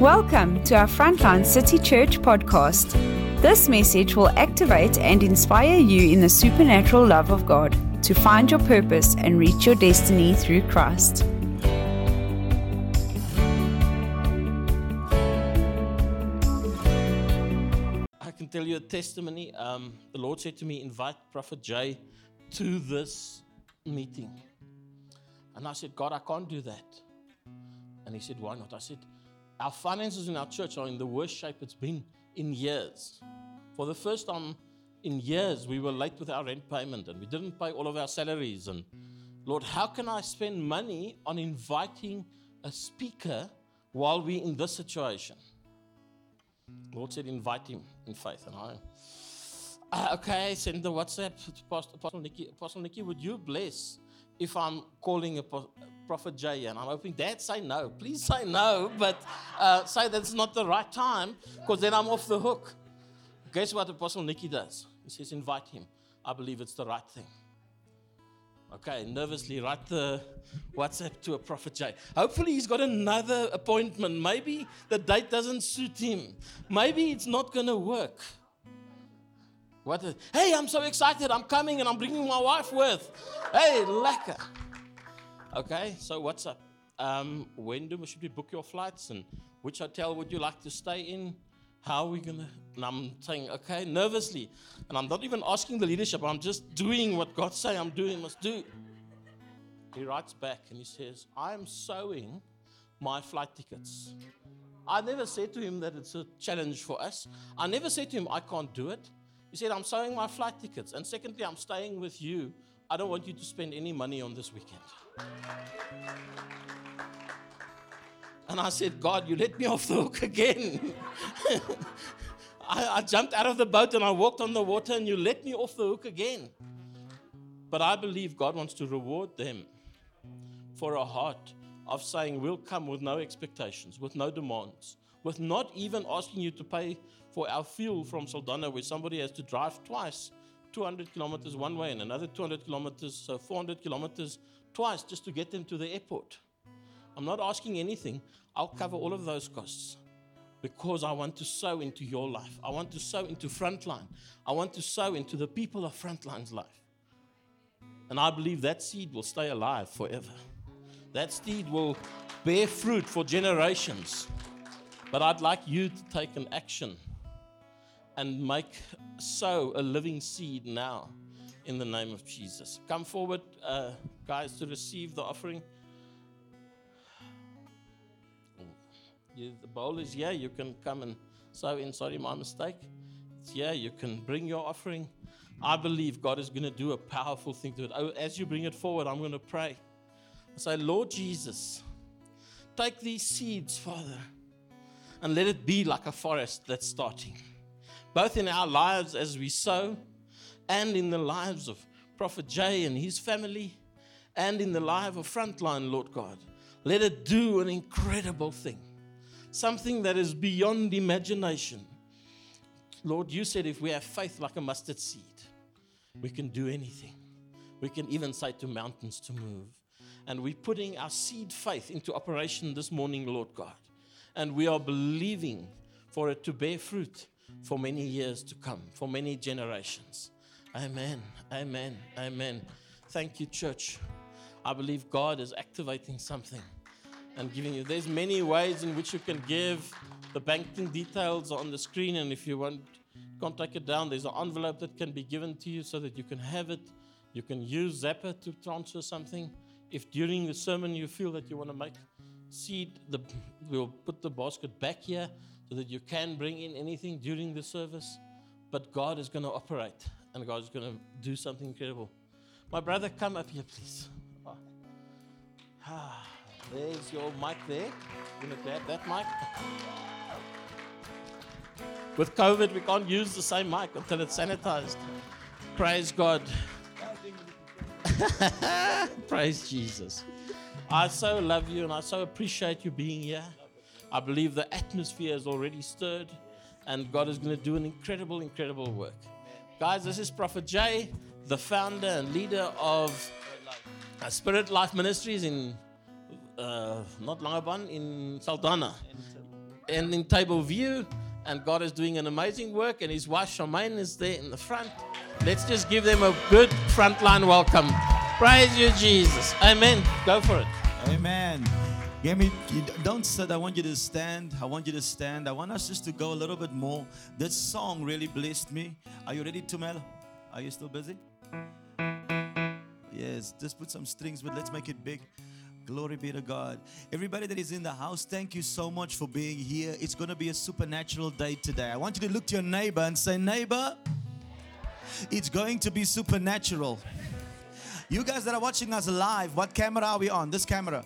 Welcome to our Frontline City Church podcast. This message will activate and inspire you in the supernatural love of God to find your purpose and reach your destiny through Christ. I can tell you a testimony. Um, the Lord said to me, invite Prophet Jay to this meeting. And I said, God, I can't do that. And he said, Why not? I said, Our finances in our church are in the worst shape it's been in years. For the first time in years, we were late with our rent payment and we didn't pay all of our salaries. And Lord, how can I spend money on inviting a speaker while we're in this situation? Lord said, invite him in faith. And I, uh, okay, send the WhatsApp to Pastor, Apostle Nikki. Apostle Nikki, would you bless if I'm calling a Prophet Jay? And I'm hoping Dad say no. Please say no, but uh, say that's not the right time because then I'm off the hook. Guess what Apostle Nikki does? He says, invite him. I believe it's the right thing. Okay, nervously write the WhatsApp to a Prophet Jay. Hopefully, he's got another appointment. Maybe the date doesn't suit him. Maybe it's not going to work. What? A, hey, I'm so excited. I'm coming and I'm bringing my wife with. Hey, lekker. Okay, so what's up? Um, when do we should we book your flights and which hotel would you like to stay in? How are we gonna? And I'm saying, okay, nervously, and I'm not even asking the leadership. I'm just doing what God say I'm doing must do. He writes back and he says, I'm sowing my flight tickets. I never said to him that it's a challenge for us. I never said to him, I can't do it. He said, I'm sowing my flight tickets. And secondly, I'm staying with you. I don't want you to spend any money on this weekend. And I said, God, you let me off the hook again. I, I, jumped out of the boat and I walked on the water, and you let me off the hook again. But I believe God wants to reward them for a heart of saying, We'll come with no expectations, with no demands, with not even asking you to pay for our fuel from Saldanha, where somebody has to drive twice 200 kilometers one way and another 200 kilometers, uh, so 400 kilometers twice just to get them to the airport. I'm not asking anything. I'll cover all of those costs because I want to sow into your life. I want to sow into Frontline. I want to sow into the people of Frontline's life. And I believe that seed will stay alive forever. That seed will bear fruit for generations. But I'd like you to take an action and make sow a living seed now in the name of Jesus. Come forward, uh, guys, to receive the offering. The bowl is here. You can come and sow in. Sorry, my mistake. It's here. You can bring your offering. I believe God is going to do a powerful thing to it. Oh, as you bring it forward, I'm going to pray. I say, Lord Jesus, take these seeds, Father, and let it be like a forest that's starting, both in our lives as we sow, and in the lives of Prophet Jay and his family, and in the life of Frontline, Lord God. Let it do an incredible thing something that is beyond imagination. Lord, you said if we have faith like a mustard seed, we can do anything. We can even say to mountains to move. And we're putting our seed faith into operation this morning, Lord God. And we are believing for it to bear fruit for many years to come, for many generations. Amen. Amen. Amen. Thank you, church. I believe God is activating something and giving you. There's many ways in which you can give. The banking details are on the screen, and if you want, can't take it down. There's an envelope that can be given to you so that you can have it. You can use Zapper to transfer something. If during the sermon you feel that you want to make seed, the, we'll put the basket back here so that you can bring in anything during the service. But God is going to operate, and God is going to do something incredible. My brother, come up here, please. Oh. Ah. There's your mic there. You gonna grab that mic? With COVID, we can't use the same mic until it's sanitized. Praise God. Praise Jesus. I so love you and I so appreciate you being here. I believe the atmosphere is already stirred and God is going to do an incredible, incredible work. Guys, this is Prophet Jay, the founder and leader of Spirit Life Ministries in uh, not Langebaan, in Saldanha. and in Table View, and God is doing an amazing work, and his wife Charmaine is there in the front. Let's just give them a good frontline welcome. Praise you, Jesus. Amen. Go for it. Amen. Me, don't sit. I want you to stand. I want you to stand. I want us just to go a little bit more. This song really blessed me. Are you ready, Tumel? Are you still busy? Yes, just put some strings, but let's make it big. Glory be to God. Everybody that is in the house, thank you so much for being here. It's going to be a supernatural day today. I want you to look to your neighbor and say, Neighbor, it's going to be supernatural. You guys that are watching us live, what camera are we on? This camera.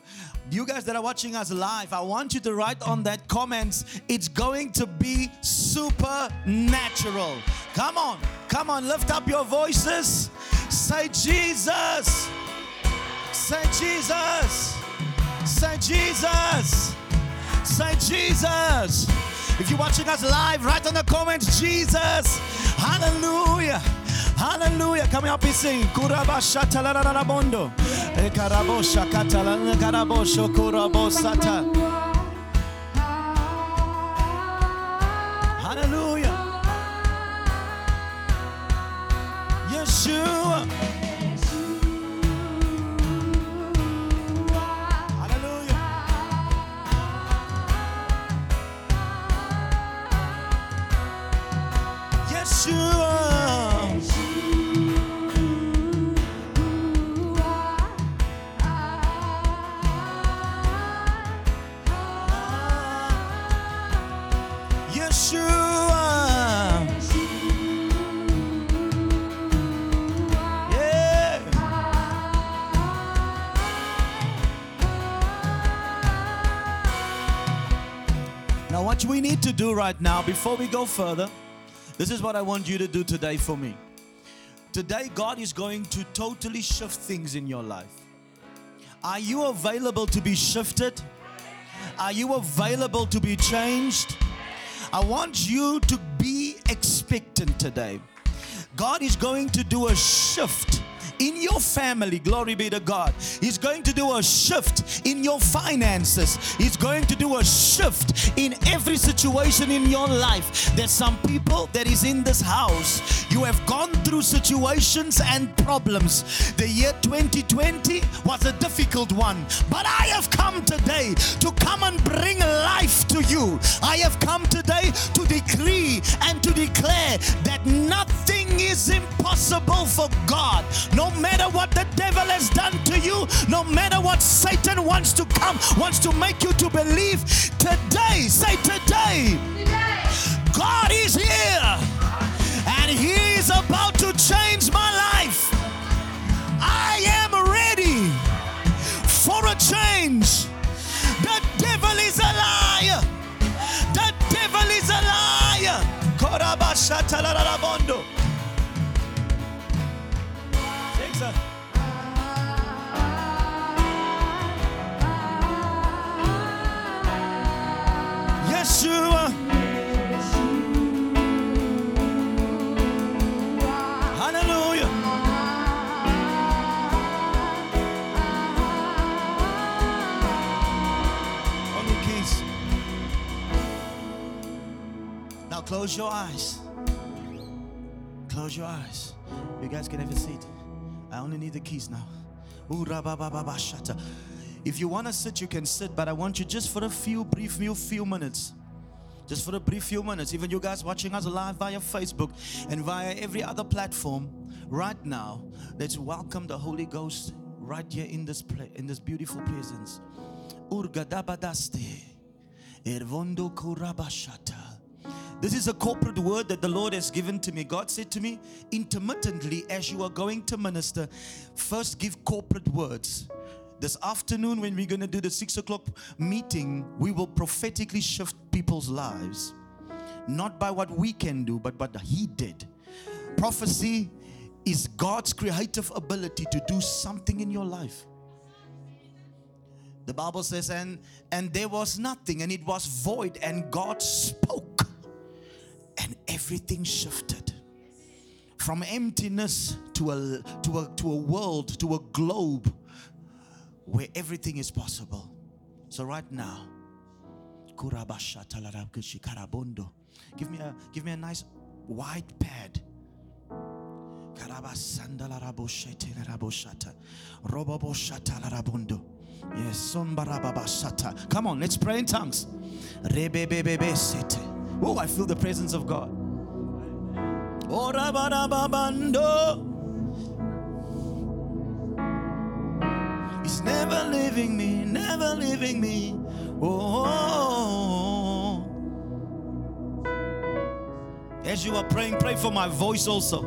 You guys that are watching us live, I want you to write on that comments, it's going to be supernatural. Come on, come on, lift up your voices. Say Jesus. Say Jesus. Say Jesus. Say Jesus. If you're watching us live, write on the comments, Jesus. Hallelujah. Hallelujah. Come help me sing. Kurabashata la la la bondo. Ekarabosha katala karabosho kurabosata. To do right now, before we go further, this is what I want you to do today for me. Today, God is going to totally shift things in your life. Are you available to be shifted? Are you available to be changed? I want you to be expectant today. God is going to do a shift in your family. Glory be to God. He's going to do a shift in your finances. He's going to do a shift in every situation in your life. There's some people that is in this house. You have gone through situations and problems. The year 2020 was a difficult one, but I have come today to come and bring life to you. I have come today to decree and to declare that nothing is impossible for God. No matter what the devil has done to you, no matter what Satan wants to come, wants to make you to believe, today, say today, God is here close your eyes. Close your eyes. You guys can have a seat. I only need the keys now. If you want to sit, you can sit, but I want you just for a few brief few, few minutes. Just for a brief few minutes. Even you guys watching us live via Facebook and via every other platform, right now, let's welcome the Holy Ghost right here in this place, in this beautiful presence. Urgadabadaste. Ervondo kurabashata. This is a corporate word that the Lord has given to me. God said to me, intermittently, as you are going to minister, first give corporate words. This afternoon, when we're going to do the six o'clock meeting, we will prophetically shift people's lives. Not by what we can do, but what He did. Prophecy is God's creative ability to do something in your life. The Bible says, and and there was nothing, and it was void, and God spoke, everything shifted from emptiness to a to a to a world, to a globe where everything is possible. So right now. Give me a give me a nice white pad. Yes. Come on, let's pray in tongues. Oh, I feel the presence of God. He's never leaving me, never leaving me. Oh. As you are praying, pray for my voice also.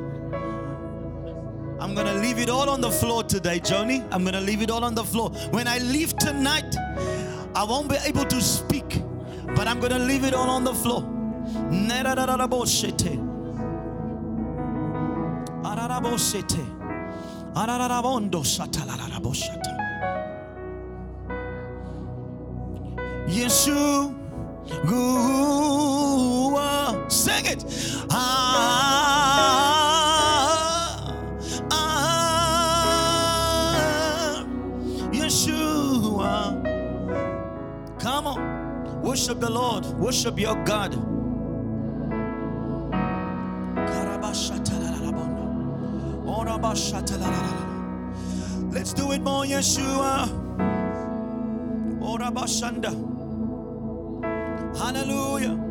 I'm gonna leave it all on the floor today, Johnny. I'm gonna leave it all on the floor. When I leave tonight, I won't be able to speak, but I'm gonna leave it all on the floor. Araraboshete. Arararabondo shatalararaboshata. Yeshua. Sing it. Ah, ah, Yeshua. Come on. Worship the Lord. Worship your God. Karabashatalalabondo. Let's do it more, Yeshua. Hallelujah.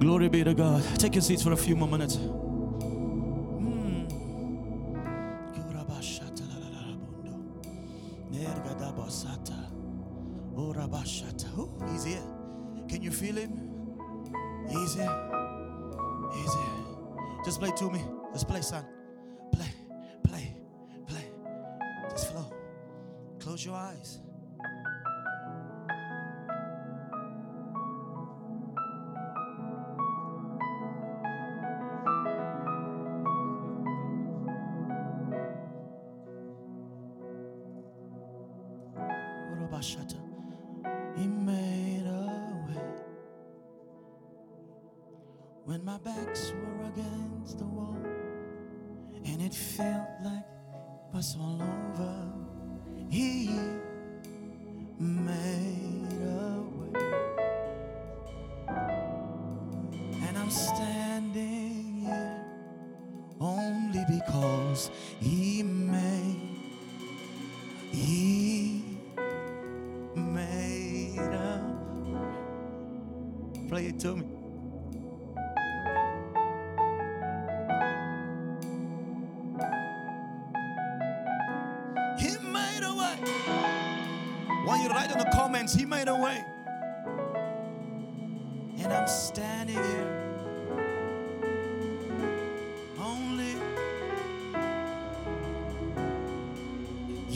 Glory be to God. Take your seats for a few more minutes. Oh, he's here. Can you feel him? He's here. Just play to me. Just play, son. Play, play, play. Just flow. Close your eyes.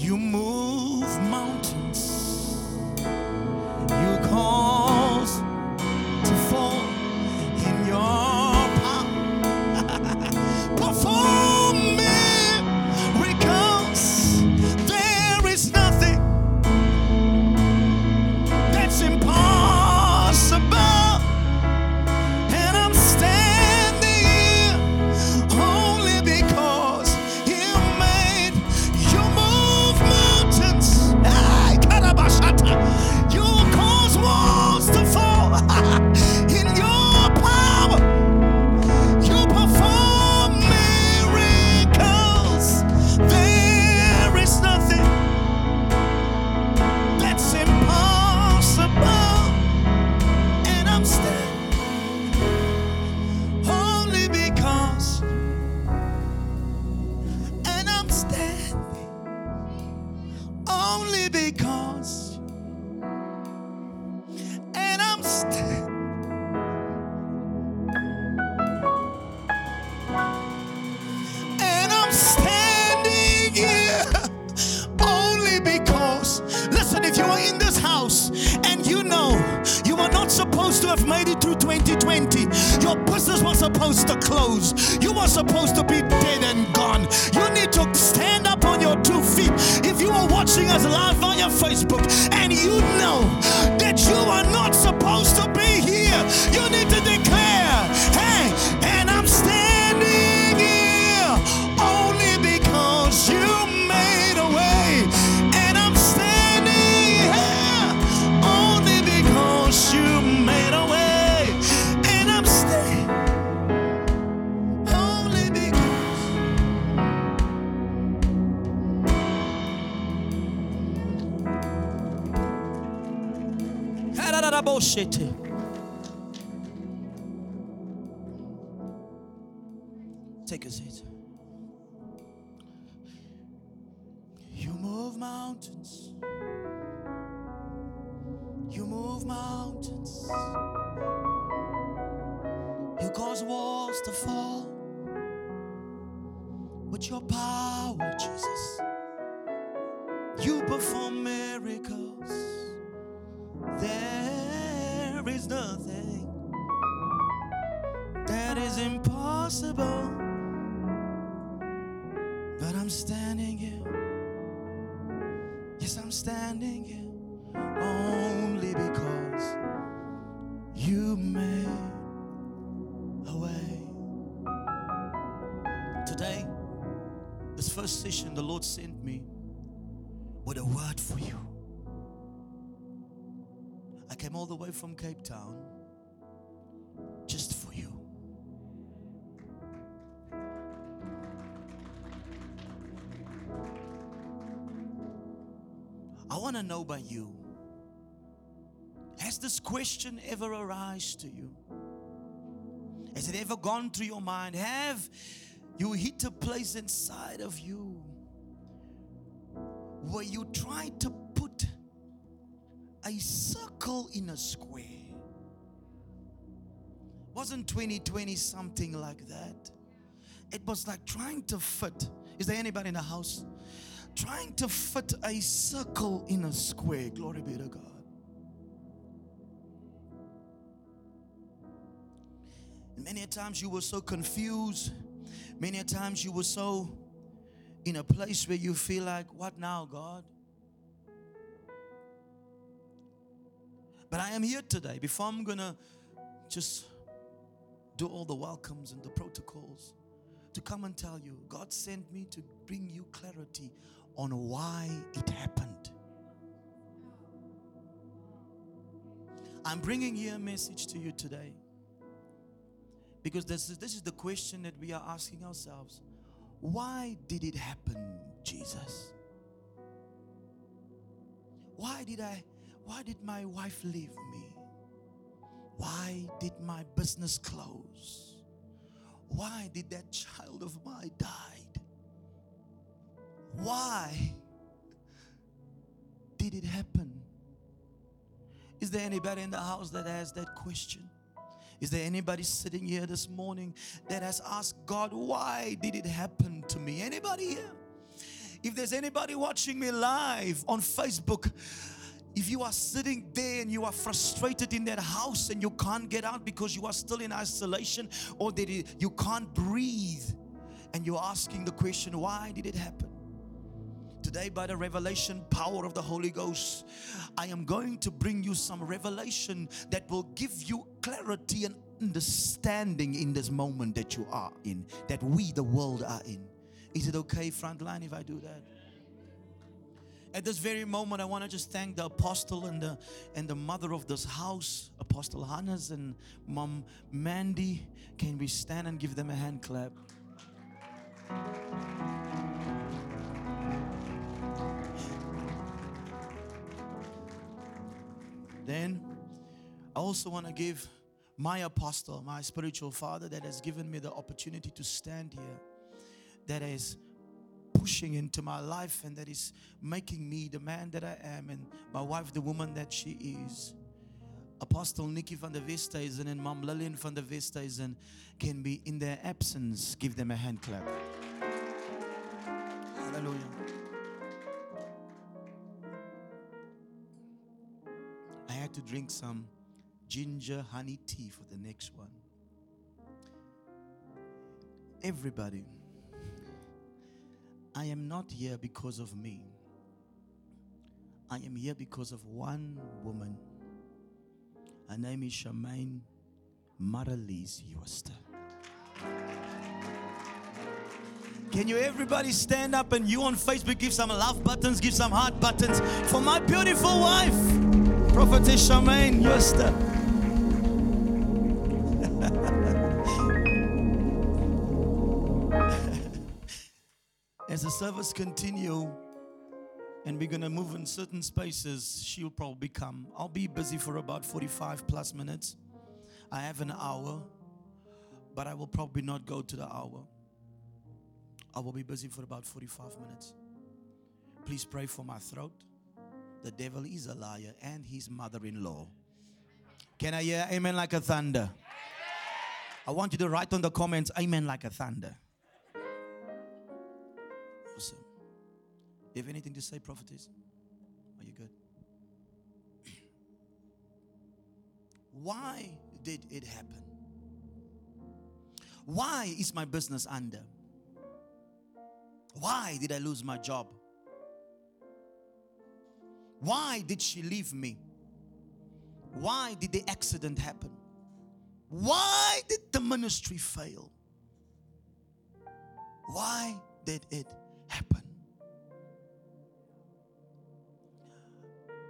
You move mountains. You need to declare, hey, and I'm standing here only because you made a way. And I'm standing here only because you made a way. And I'm standing only because. Walls to fall with your power, Jesus. You perform miracles. There is nothing that is impossible. But I'm standing here. Yes, I'm standing here first session, the Lord sent me with a word for you. I came all the way from Cape Town just for you. I want to know by you has this question ever arisen to you? Has it ever gone through your mind? Have you hit a place inside of you where you try to put a circle in a square? Wasn't 2020 something like that? It was like trying to fit. Is there anybody in the house? Trying to fit a circle in a square. Glory be to God. Many times you were so confused. Many a times you were so in a place where you feel like, what now, God? But I am here today. Before I'm going to just do all the welcomes and the protocols, to come and tell you God sent me to bring you clarity on why it happened. I'm bringing here a message to you today because this is, this is the question that we are asking ourselves Why did it happen, Jesus? Why did I, why did my wife leave me? Why did my business close? Why did that child of mine died? Why did it happen? Is there anybody in the house that has that question? Is there anybody sitting here this morning that has asked God, why did it happen to me? Anybody here? If there's anybody watching me live on Facebook, if you are sitting there and you are frustrated in that house and you can't get out because you are still in isolation or that you can't breathe, and you're asking the question, why did it happen? Today, by the revelation power of the Holy Ghost, I am going to bring you some revelation that will give you clarity and understanding in this moment that you are in, that we, the world, are in. Is it okay, frontline, if I do that? At this very moment, I want to just thank the apostle and the and the mother of this house, Apostle Hannes and Mom Mandy. Can we stand and give them a hand clap? Then I also want to give my apostle, my spiritual father that has given me the opportunity to stand here, that is pushing into my life and that is making me the man that I am and my wife the woman that she is. Apostle Nikki van der Westhuizen and Mom Lillian van der Westhuizen can be in their absence. Give them a hand clap. Hallelujah. To drink some ginger honey tea for the next one. Everybody, I am not here because of me. I am here because of one woman. Her name is Charmaine Maralise Yoster. Can you everybody stand up and you on Facebook give some love buttons, give some heart buttons for my beautiful wife, Prophetess Charmaine Yoster. As the service continue and we're going to move in certain spaces, she'll probably come. I'll be busy for about 45 plus minutes. I have an hour, but I will probably not go to the hour. I will be busy for about 45 minutes. Please pray for my throat. The devil is a liar and his mother in law. Can I hear amen like a thunder? I want you to write on the comments, amen like a thunder. Awesome. You have anything to say, prophetess? Are you good? Why did it happen? Why is my business under? Why did I lose my job? Why did she leave me? Why did the accident happen? Why did the ministry fail? Why did it happen?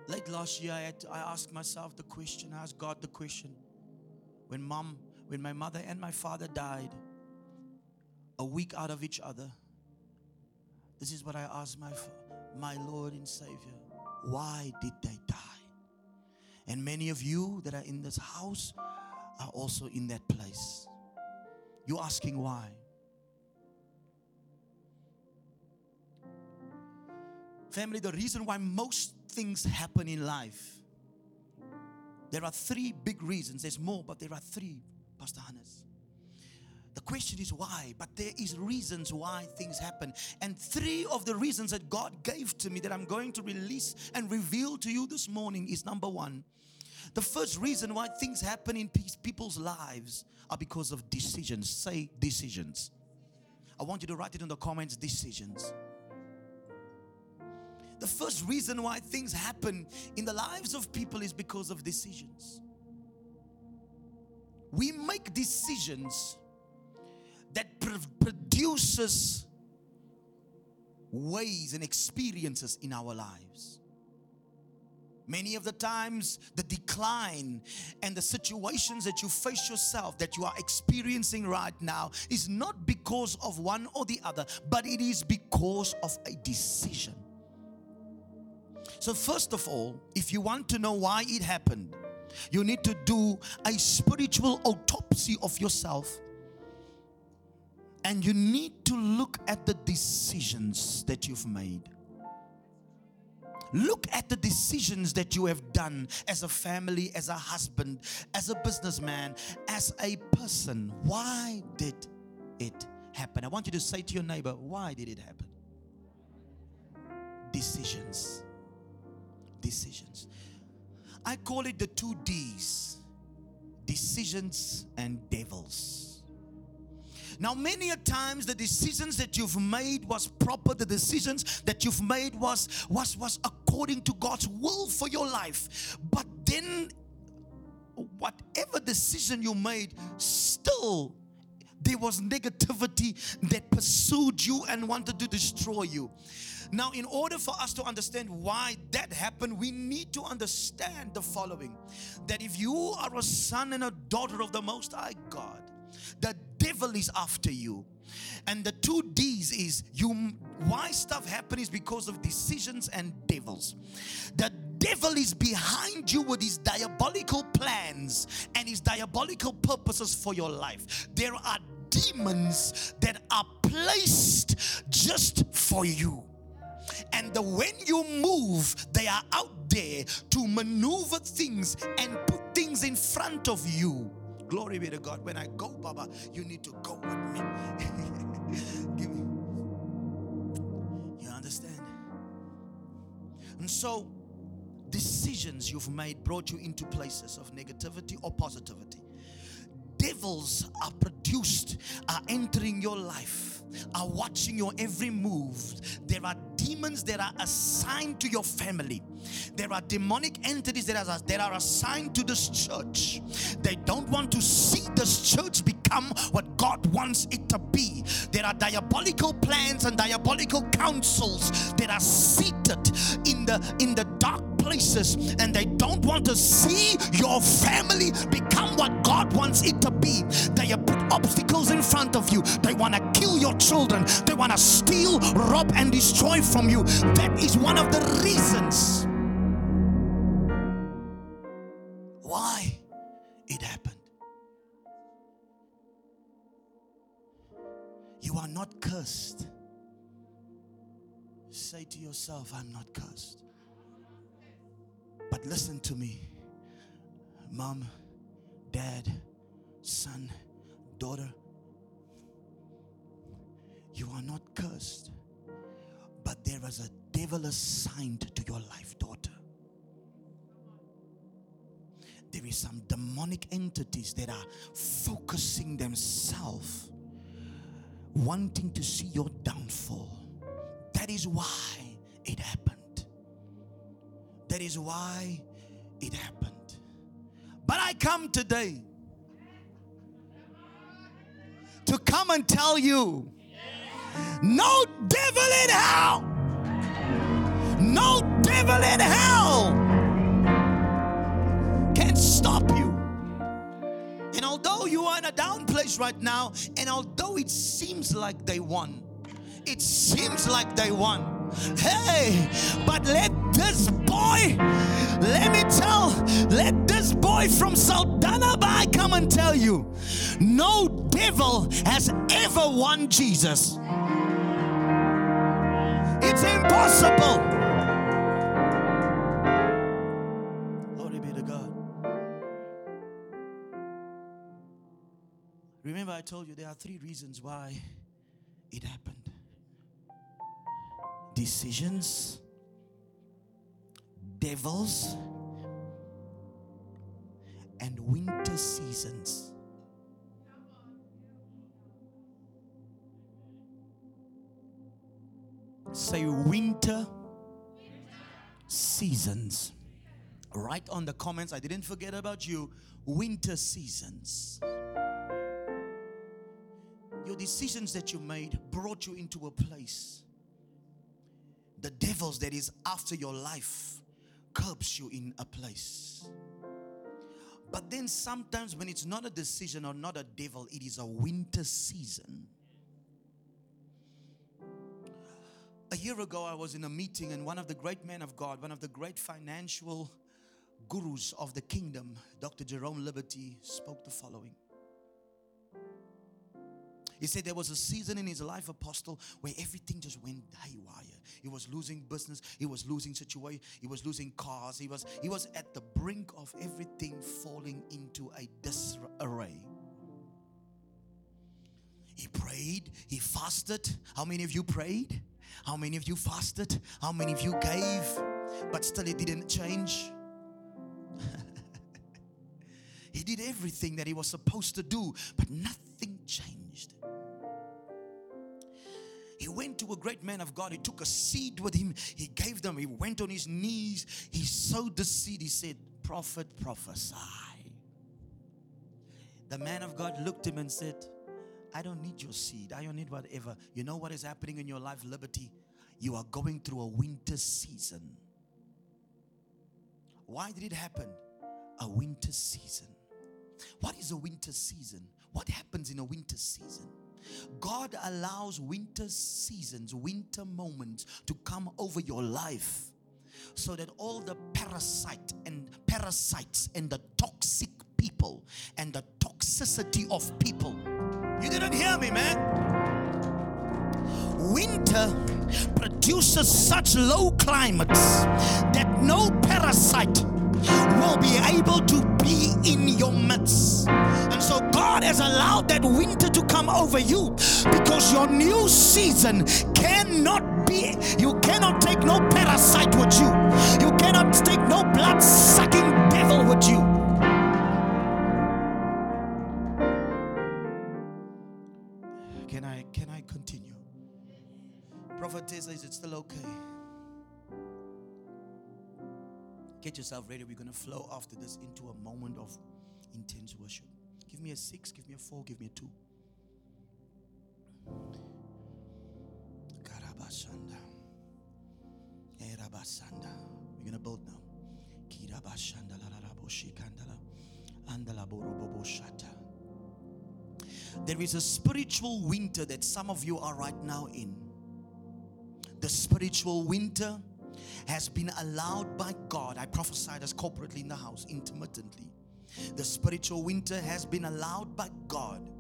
Late last year, I, had I asked myself the question, I asked God the question. When mom, when my mother and my father died, a week out of each other, this is what I asked my, my Lord and Savior. Why did they die? And many of you that are in this house are also in that place. You're asking why. Family, the reason why most things happen in life, there are three big reasons. There's more, but there are three, Pastor Hannes. The question is why, but there is reasons why things happen. And three of the reasons that God gave to me that I'm going to release and reveal to you this morning is number one. The first reason why things happen in people's lives are because of decisions. Say decisions. I want you to write it in the comments decisions. the first reason why things happen in the lives of people is because of decisions. We make decisions that pr- produces ways and experiences in our lives. Many of the times, the decline and the situations that you face yourself, that you are experiencing right now, is not because of one or the other, but it is because of a decision. So, first of all, if you want to know why it happened, you need to do a spiritual autopsy of yourself. And you need to look at the decisions that you've made. Look at the decisions that you have done as a family, as a husband, as a businessman, as a person. Why did it happen? I want you to say to your neighbor, Why did it happen? Decisions. Decisions. I call it the two D's decisions and devils. Now, many a times the decisions that you've made was proper. The decisions that you've made was was was according to God's will for your life. But then, whatever decision you made, still there was negativity that pursued you and wanted to destroy you. Now, in order for us to understand why that happened, we need to understand the following that if you are a son and a daughter of the Most High God, the devil is after you. And the two D's is you why stuff happens because of decisions and devils. The devil is behind you with his diabolical plans and his diabolical purposes for your life. There are demons that are placed just for you. And the when you move, they are out there to maneuver things and put things in front of you Glory be to God. When I go, Baba, you need to go with me. Give me. You understand? And so, decisions you've made brought you into places of negativity or positivity. Devils are produced, are entering your life, are watching your every move. There are demons that are assigned to your family. There are demonic entities that are, that are assigned to this church. They don't want to see this church become what God wants it to be. There are diabolical plans and diabolical counsels that are seated in the in the dark places and they don't want to see your family become what God wants it to be. They have put obstacles in front of you. They want to kill your children. They want to steal, rob, and destroy from you. That is one of the reasons why it happened. You are not cursed. Say to yourself, I'm not cursed. But listen to me, mom, dad, son, daughter. You are not cursed, but there is a devil assigned to your life, daughter. There is some demonic entities that are focusing themselves, wanting to see your downfall. That is why it happened. That is why it happened. But I come today to come and tell you no devil in hell, no devil in hell can stop you. And although you are in a down place right now, and although it seems like they won, it seems like they won Hey, but let this boy, let me tell, let this boy from Saldanha Bay come and tell you no devil has ever won Jesus. It's impossible. Glory be to God. Remember, I told you there are three reasons why it happened decisions, devils, and winter seasons. Say winter seasons. Write on the comments, I didn't forget about you. Winter seasons. Your decisions that you made brought you into a place. The devils that is after your life curbs you in a place. But then sometimes when it's not a decision or not a devil, it is a winter season. A year ago, I was in a meeting, and one of the great men of God, one of the great financial gurus of the kingdom, Dr. Jerome Liberty, spoke the following. He said there was a season in his life, apostle, where everything just went haywire. He was losing business, he was losing situation, he was losing cars, he was he was at the brink of everything falling into a disarray. He prayed, he fasted. How many of you prayed? How many of you fasted? How many of you gave? But still it didn't change. he did everything that he was supposed to do, but nothing changed. He went to a great man of God. He took a seed with him. He gave them. He went on his knees. He sowed the seed. He said, Prophet, prophesy. The man of God looked him and said, I don't need your seed. I don't need whatever. You know what is happening in your life, Liberty? You are going through a winter season. Why did it happen? A winter season. What is a winter season? What happens in a winter season? God allows winter seasons, winter moments to come over your life so that all the parasite and parasites and the toxic people and the toxicity of people you didn't hear me, man. Winter produces such low climates that no parasite will be able to be in your midst. And so God has allowed that winter to come over you because your new season cannot be, you cannot take no parasite with you. You cannot take no blood sucking devil with you. Can I can I continue? Prophetess, is it still okay? Get yourself ready. We're going to flow after this into a moment of intense worship. Give me a six, give me a four, give me a two. Erabasanda. We're going to build now. Kirabashanda Andala. There is a spiritual winter that some of you are right now in. The spiritual winter has been allowed by God. I prophesied as corporately in the house, intermittently. The spiritual winter has been allowed by God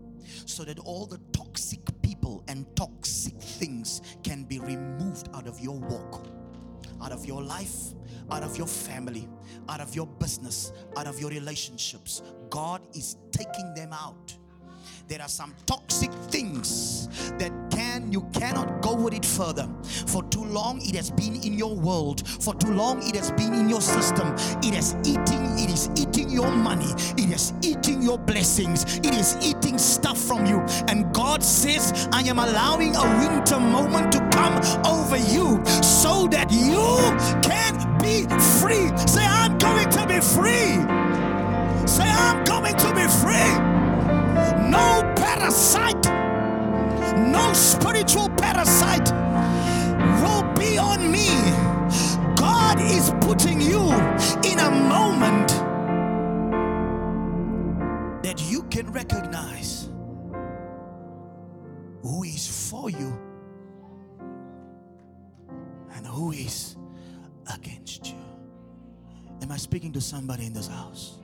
so that all the toxic people and toxic things can be removed out of your walk, out of your life, out of your family, out of your business, out of your relationships. God is taking them out. There are some toxic things that you cannot go with it further. For too long it has been in your world. For too long it has been in your system. It is eating, it is eating your money. It is eating your blessings. It is eating stuff from you. And God says, I am allowing a winter moment to come over you so that you can be spiritual parasite will be on me. God is putting you in a moment that you can recognize who is for you and who is against you. Am I speaking to somebody in this house?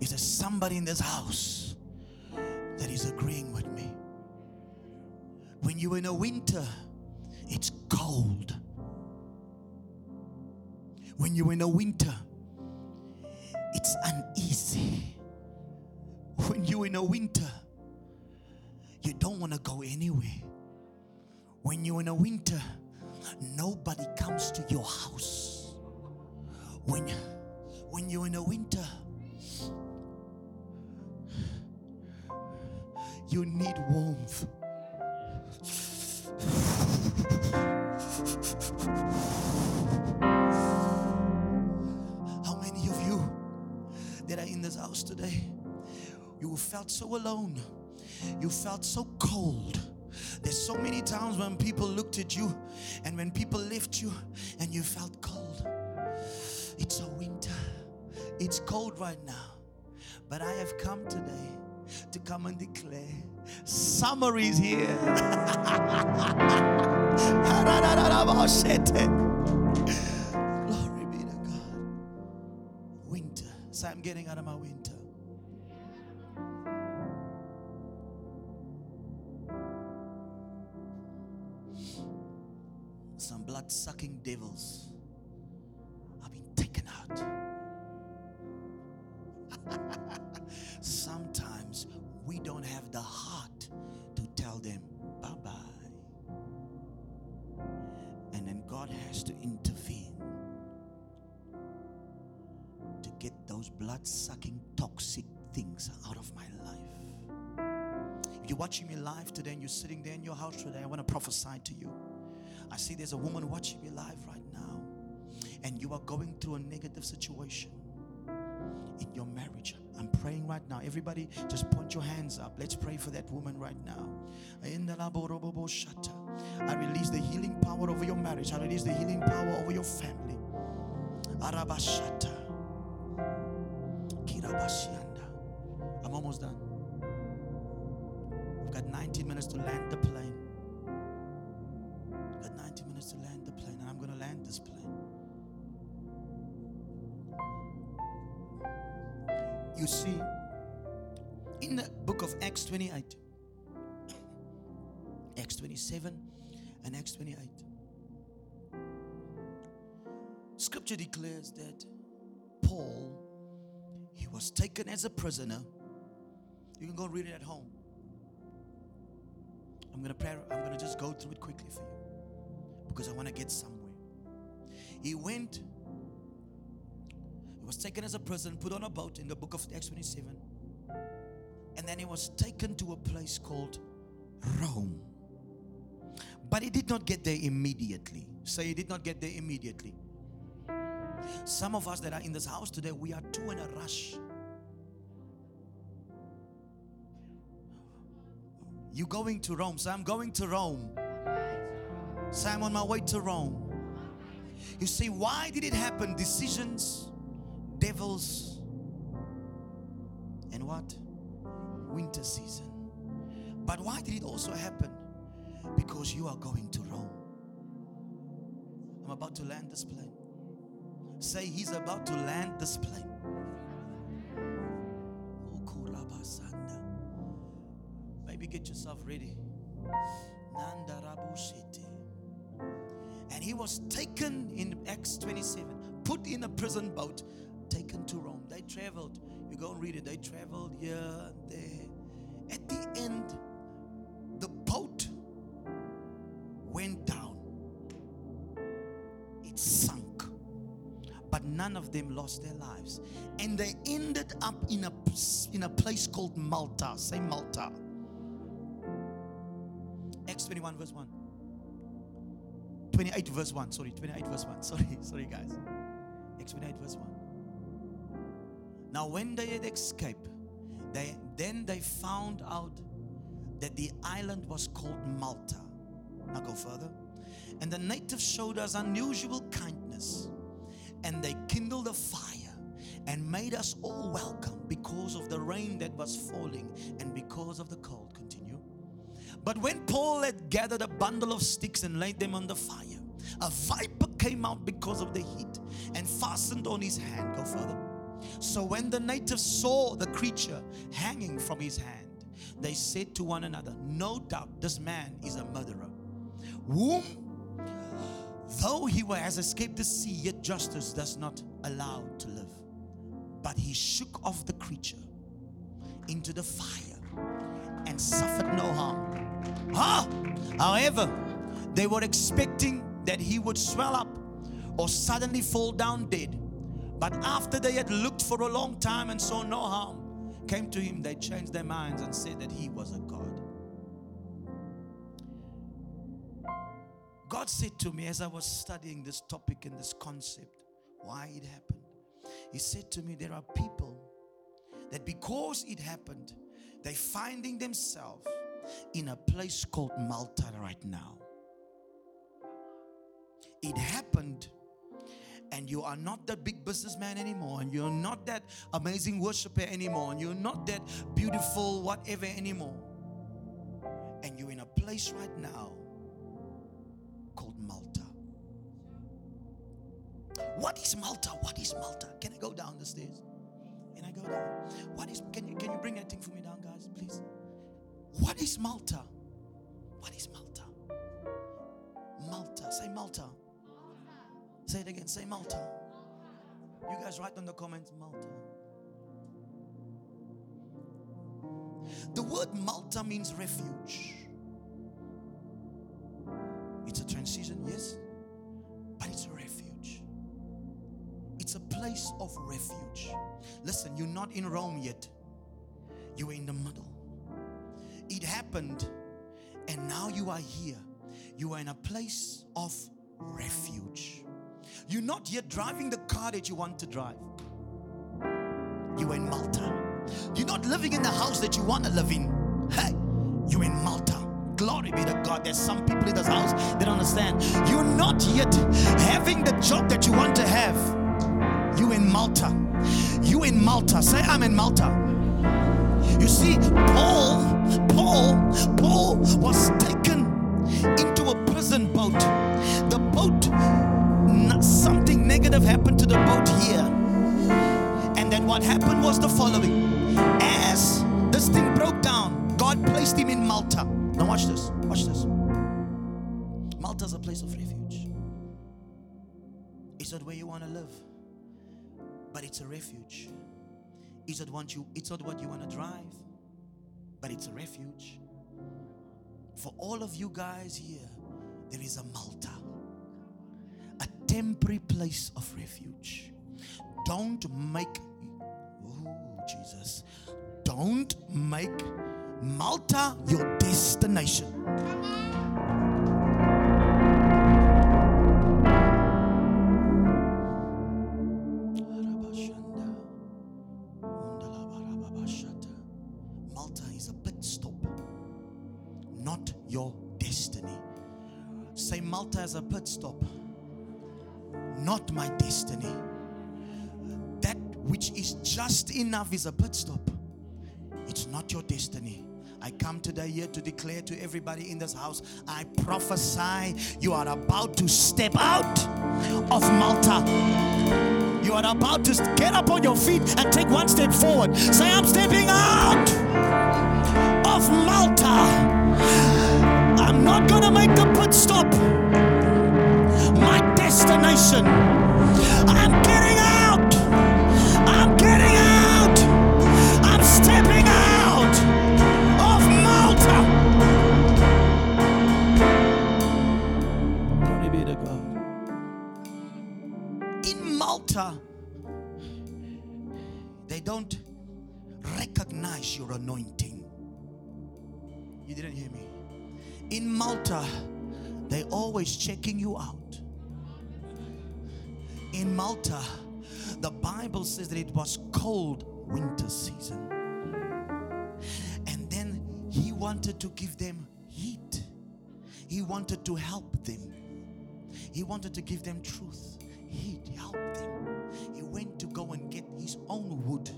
Is there somebody in this house that is agreeing with me. When you're in a winter, it's cold. When you're in a winter, it's uneasy. When you're in a winter, you don't want to go anywhere. When you're in a winter, nobody comes to your house. When, when you're in a winter, You need warmth. Of you that are in this house today, you felt so alone. You felt so cold. There's so many times when people looked at you and when people left you and you felt cold. It's a winter. It's cold right now. But I have come today to come and declare summer is here. Glory be to God. Winter. So I'm getting out of my winter. Some blood sucking devils God has to intervene to get those blood sucking toxic things out of my life. If you're watching me live today and you're sitting there in your house today, I want to prophesy to you. I see there's a woman watching me live right now, and you are going through a negative situation in your marriage. I'm praying right now. Everybody, just point your hands up. Let's pray for that woman right now. I release the healing power over your marriage. I release the healing power over your family. Arabashata. Kirabashianda. I'm almost done. We've got 19 minutes to land the plane. Got 19 minutes to land the plane, and I'm going to land this plane. You see, in the book of Acts 28, Acts 27, and Acts 28, scripture declares that Paul, he was taken as a prisoner. You can go read it at home. I'm gonna pray, I'm gonna just go through it quickly for you because I want to get somewhere. He went, was taken as a prisoner, put on a boat in the book of Acts 27, and then he was taken to a place called Rome. But he did not get there immediately. Say he did not get there immediately. Some of us that are in this house today, we are too in a rush. You going to Rome? So I'm going to Rome. So I'm on my way to Rome. You see, why did it happen? Decisions, devils, and what? Winter season. But why did it also happen? Because you are going to Rome. I'm about to land this plane. Say, He's about to land this plane. Maybe get yourself ready. And he was taken in Acts 27, put in a prison boat, taken to Rome. They traveled. You go and read it. They traveled here and there. At the end, the boat went down. It sunk. But none of them lost their lives. And they ended up in a, in a place called Malta. Say Malta. Acts 21, verse 1. 28 verse 1 sorry 28 verse 1 sorry sorry guys Acts 28 verse 1 now when they had escaped they then they found out that the island was called Malta now go further and the natives showed us unusual kindness and they kindled a fire and made us all welcome because of the rain that was falling and because of the cold continue but when Paul had gathered a bundle of sticks and laid them on the fire, a viper came out because of the heat and fastened on his hand. Go further. So when the natives saw the creature hanging from his hand, they said to one another, No doubt this man is a murderer, whom, though he has escaped the sea, yet justice does not allow to live. But he shook off the creature into the fire and suffered no harm. Ah, however, they were expecting that he would swell up or suddenly fall down dead. But after they had looked for a long time and saw no harm, came to him, they changed their minds and said that he was a God. God said to me as I was studying this topic and this concept, why it happened. He said to me, There are people that because it happened, they're finding themselves in a place called Malta right now. It happened, you are not that big businessman anymore, and you're not that amazing worshiper anymore, and you're not that beautiful whatever anymore. And you're in a place right now called Malta. What is Malta? What is Malta? Can I go down the stairs? Can I go down? What is can you can you bring that thing for me down, guys, please? What is Malta? What is Malta? Malta. Say Malta. Say it again. Say Malta. You guys write in the comments Malta. The word Malta means refuge. It's a transition, yes, but it's a refuge. It's a place of refuge. Listen, you're not in Rome yet, you're in the middle. It happened, and now you are here. You are in a place of refuge. You're not yet driving the car that you want to drive. You're in Malta. You're not living in the house that you want to live in. Hey, you're in Malta. Glory be to God. There's some people in this house that understand. You're not yet having the job that you want to have. You're in Malta. You in Malta. Say, I'm in Malta. You see, Paul, Paul, Paul was taken into the boat here. And then what happened was the following. As this thing broke down, God placed him in Malta. Now watch this. Watch this. Malta is a place of refuge. It's not where you want to live, but it's a refuge. It's not what you. It's not what you want to drive, but it's a refuge. For all of you guys here, there is a Malta, temporary place of refuge. Don't make, oh Jesus, don't make Malta your destination. Not my destiny. That which is just enough is a pit stop, it's not your destiny. I come today here to declare to everybody in this house I prophesy you are about to step out of Malta. You are about to get up on your feet and take one step forward. Say, I'm stepping out of Malta. I'm not going to make the pit stop. Destination. I'm getting out. I'm getting out. I'm stepping out of Malta. Glory be to God. In Malta, they don't recognize your anointing. You didn't hear me. In Malta, they always checking you out. In Malta, the Bible says that it was cold winter season. And then he wanted to give them heat. He wanted to help them. He wanted to give them truth. He'd help them. He went to go and get his own wood.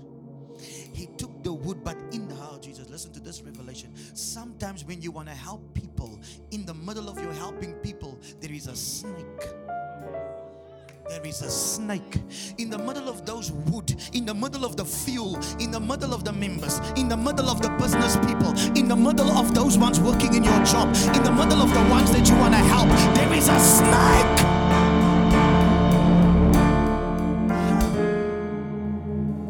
He took the wood, but in the house, Jesus, listen to this revelation. Sometimes when you want to help people, in the middle of your helping people, there is a snake. There is a snake in the middle of those wood, in the middle of the fuel, in the middle of the members, in the middle of the business people, in the middle of those ones working in your job, in the middle of the ones that you want to help. There is a snake.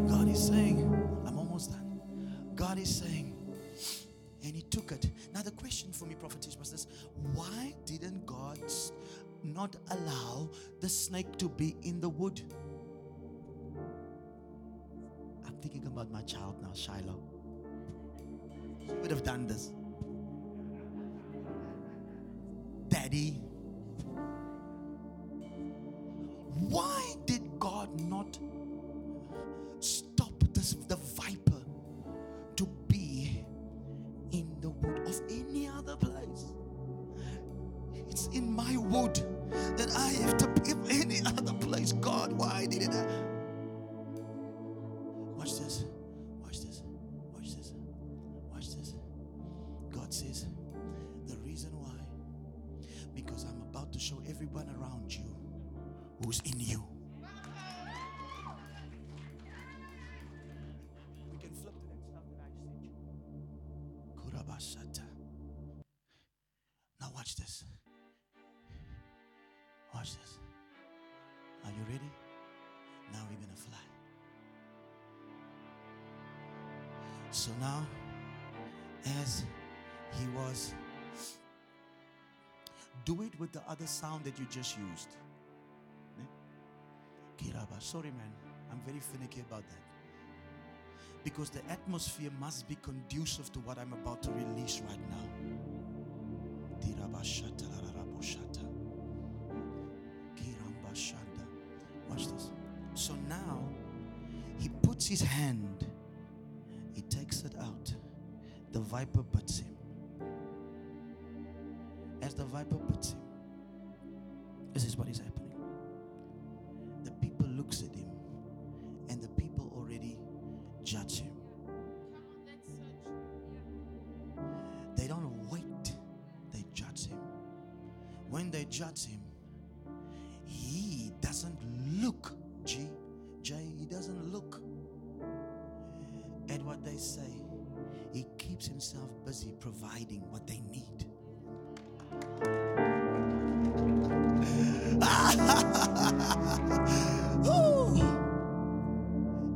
God is saying, I'm almost done. God is saying, and He took it. Now, the question for me, prophetess, was this why didn't God not allow the snake to be in the wood? I'm thinking about my child now, Shiloh. She would have done this. Daddy, why did God not stop this the viper show everyone around you who's in you. We can flip to that stuff that I sent you. Kurabashata. Now watch this. Watch this. Are you ready? Now we're gonna fly. So now, as he was, do it with the other sound that you just used. Kiraba. Sorry, man. I'm very finicky about that. Because the atmosphere must be conducive to what I'm about to release right now. Watch this. So now he puts his hand, he takes it out. The viper puts him. Viper puts him, this is what is happening. The people looks at him, and the people already judge him. They don't wait, they judge him. When they judge him, he doesn't look, G, J, he doesn't look at what they say. He keeps himself busy providing what they need.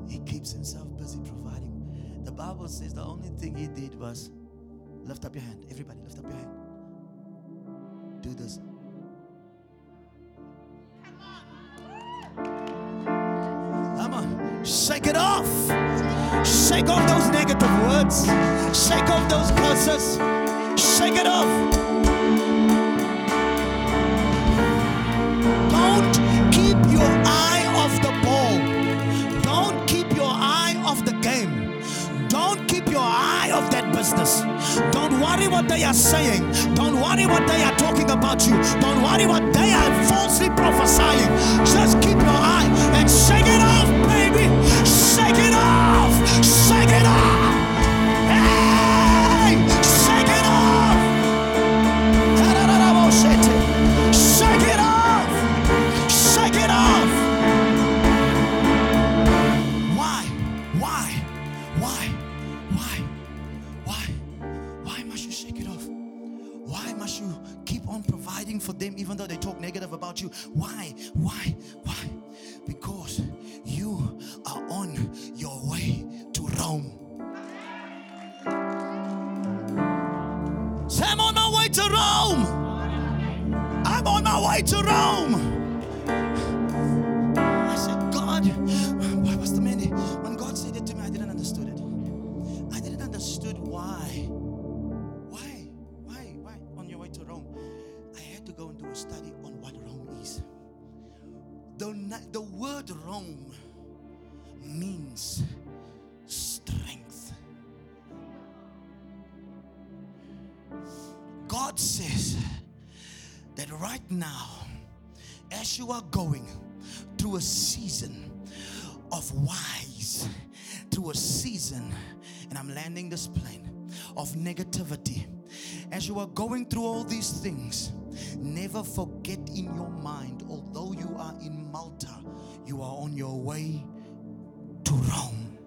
He keeps himself busy providing. The Bible says the only thing he did was lift up your hand. Everybody, lift up your hand. Do this. Come on, shake it off. Shake off those negative words. Shake off those curses. Shake it off. They are saying. Don't worry what they are talking about you. Don't worry what they are falsely prophesying. Just keep your eye and shake it off, baby. Say, I'm on my way to Rome. I'm on my way to Rome. I said, God, what was the meaning? When God said it to me, I didn't understand it. I didn't understand why. Why? Why? Why? On your way to Rome, I had to go and do a study on what Rome is. The, the word Rome means God says that right now, as you are going through a season of wise, through a season, and I'm landing this plane of negativity, as you are going through all these things, never forget in your mind, although you are in Malta, you are on your way to Rome.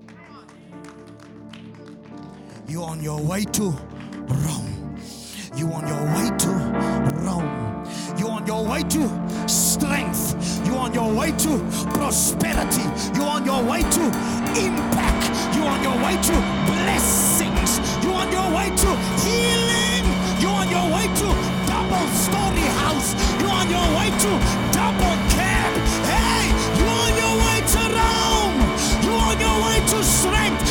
You're on your way to Rome. You're on your way to Rome. You're on your way to strength. You're on your way to prosperity. You're on your way to impact. You're on your way to blessings. You're on your way to healing. You're on your way to double story house. You're on your way to double cab. Hey, you're on your way to Rome. You're on your way to strength.